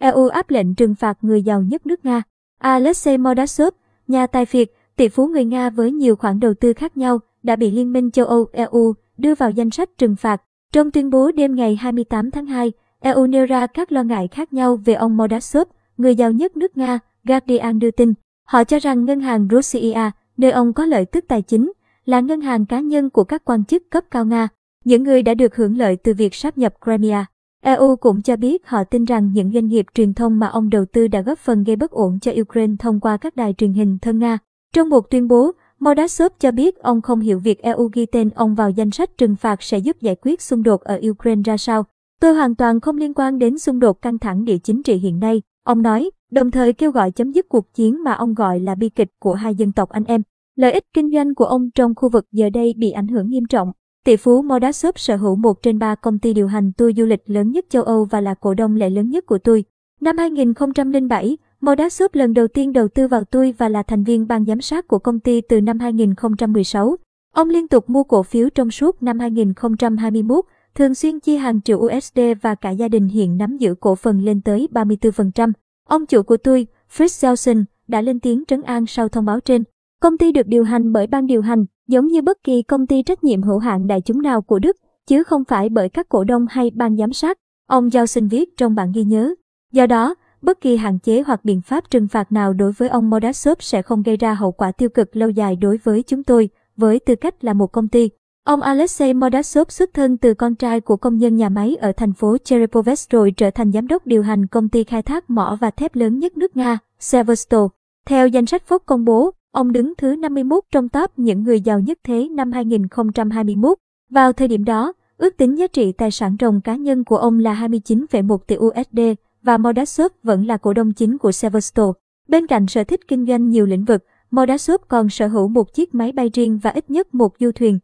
EU áp lệnh trừng phạt người giàu nhất nước Nga. Alexei Mordasov, nhà tài phiệt, tỷ phú người Nga với nhiều khoản đầu tư khác nhau, đã bị Liên minh châu Âu EU đưa vào danh sách trừng phạt. Trong tuyên bố đêm ngày 28 tháng 2, EU nêu ra các lo ngại khác nhau về ông Mordasov, người giàu nhất nước Nga, Guardian đưa tin. Họ cho rằng ngân hàng Russia, nơi ông có lợi tức tài chính, là ngân hàng cá nhân của các quan chức cấp cao Nga, những người đã được hưởng lợi từ việc sáp nhập Crimea. EU cũng cho biết họ tin rằng những doanh nghiệp truyền thông mà ông đầu tư đã góp phần gây bất ổn cho Ukraine thông qua các đài truyền hình thân Nga. Trong một tuyên bố, Mordasov cho biết ông không hiểu việc EU ghi tên ông vào danh sách trừng phạt sẽ giúp giải quyết xung đột ở Ukraine ra sao. Tôi hoàn toàn không liên quan đến xung đột căng thẳng địa chính trị hiện nay, ông nói, đồng thời kêu gọi chấm dứt cuộc chiến mà ông gọi là bi kịch của hai dân tộc anh em. Lợi ích kinh doanh của ông trong khu vực giờ đây bị ảnh hưởng nghiêm trọng. Tỷ phú Mordasov sở hữu một trên ba công ty điều hành tour du lịch lớn nhất châu Âu và là cổ đông lẻ lớn nhất của tôi. Năm 2007, Mordasov lần đầu tiên đầu tư vào tôi và là thành viên ban giám sát của công ty từ năm 2016. Ông liên tục mua cổ phiếu trong suốt năm 2021, thường xuyên chia hàng triệu USD và cả gia đình hiện nắm giữ cổ phần lên tới 34%. Ông chủ của tôi, Fritz Selson, đã lên tiếng trấn an sau thông báo trên. Công ty được điều hành bởi ban điều hành, giống như bất kỳ công ty trách nhiệm hữu hạn đại chúng nào của Đức, chứ không phải bởi các cổ đông hay ban giám sát, ông Gelson viết trong bản ghi nhớ. Do đó, bất kỳ hạn chế hoặc biện pháp trừng phạt nào đối với ông Modasov sẽ không gây ra hậu quả tiêu cực lâu dài đối với chúng tôi, với tư cách là một công ty. Ông Alexei Modasov xuất thân từ con trai của công nhân nhà máy ở thành phố Cherepovets rồi trở thành giám đốc điều hành công ty khai thác mỏ và thép lớn nhất nước Nga, Severstal, Theo danh sách Forbes công bố, ông đứng thứ 51 trong top những người giàu nhất thế năm 2021. Vào thời điểm đó, ước tính giá trị tài sản ròng cá nhân của ông là 29,1 tỷ USD và Mordasov vẫn là cổ đông chính của Severstal. Bên cạnh sở thích kinh doanh nhiều lĩnh vực, Mordasov còn sở hữu một chiếc máy bay riêng và ít nhất một du thuyền.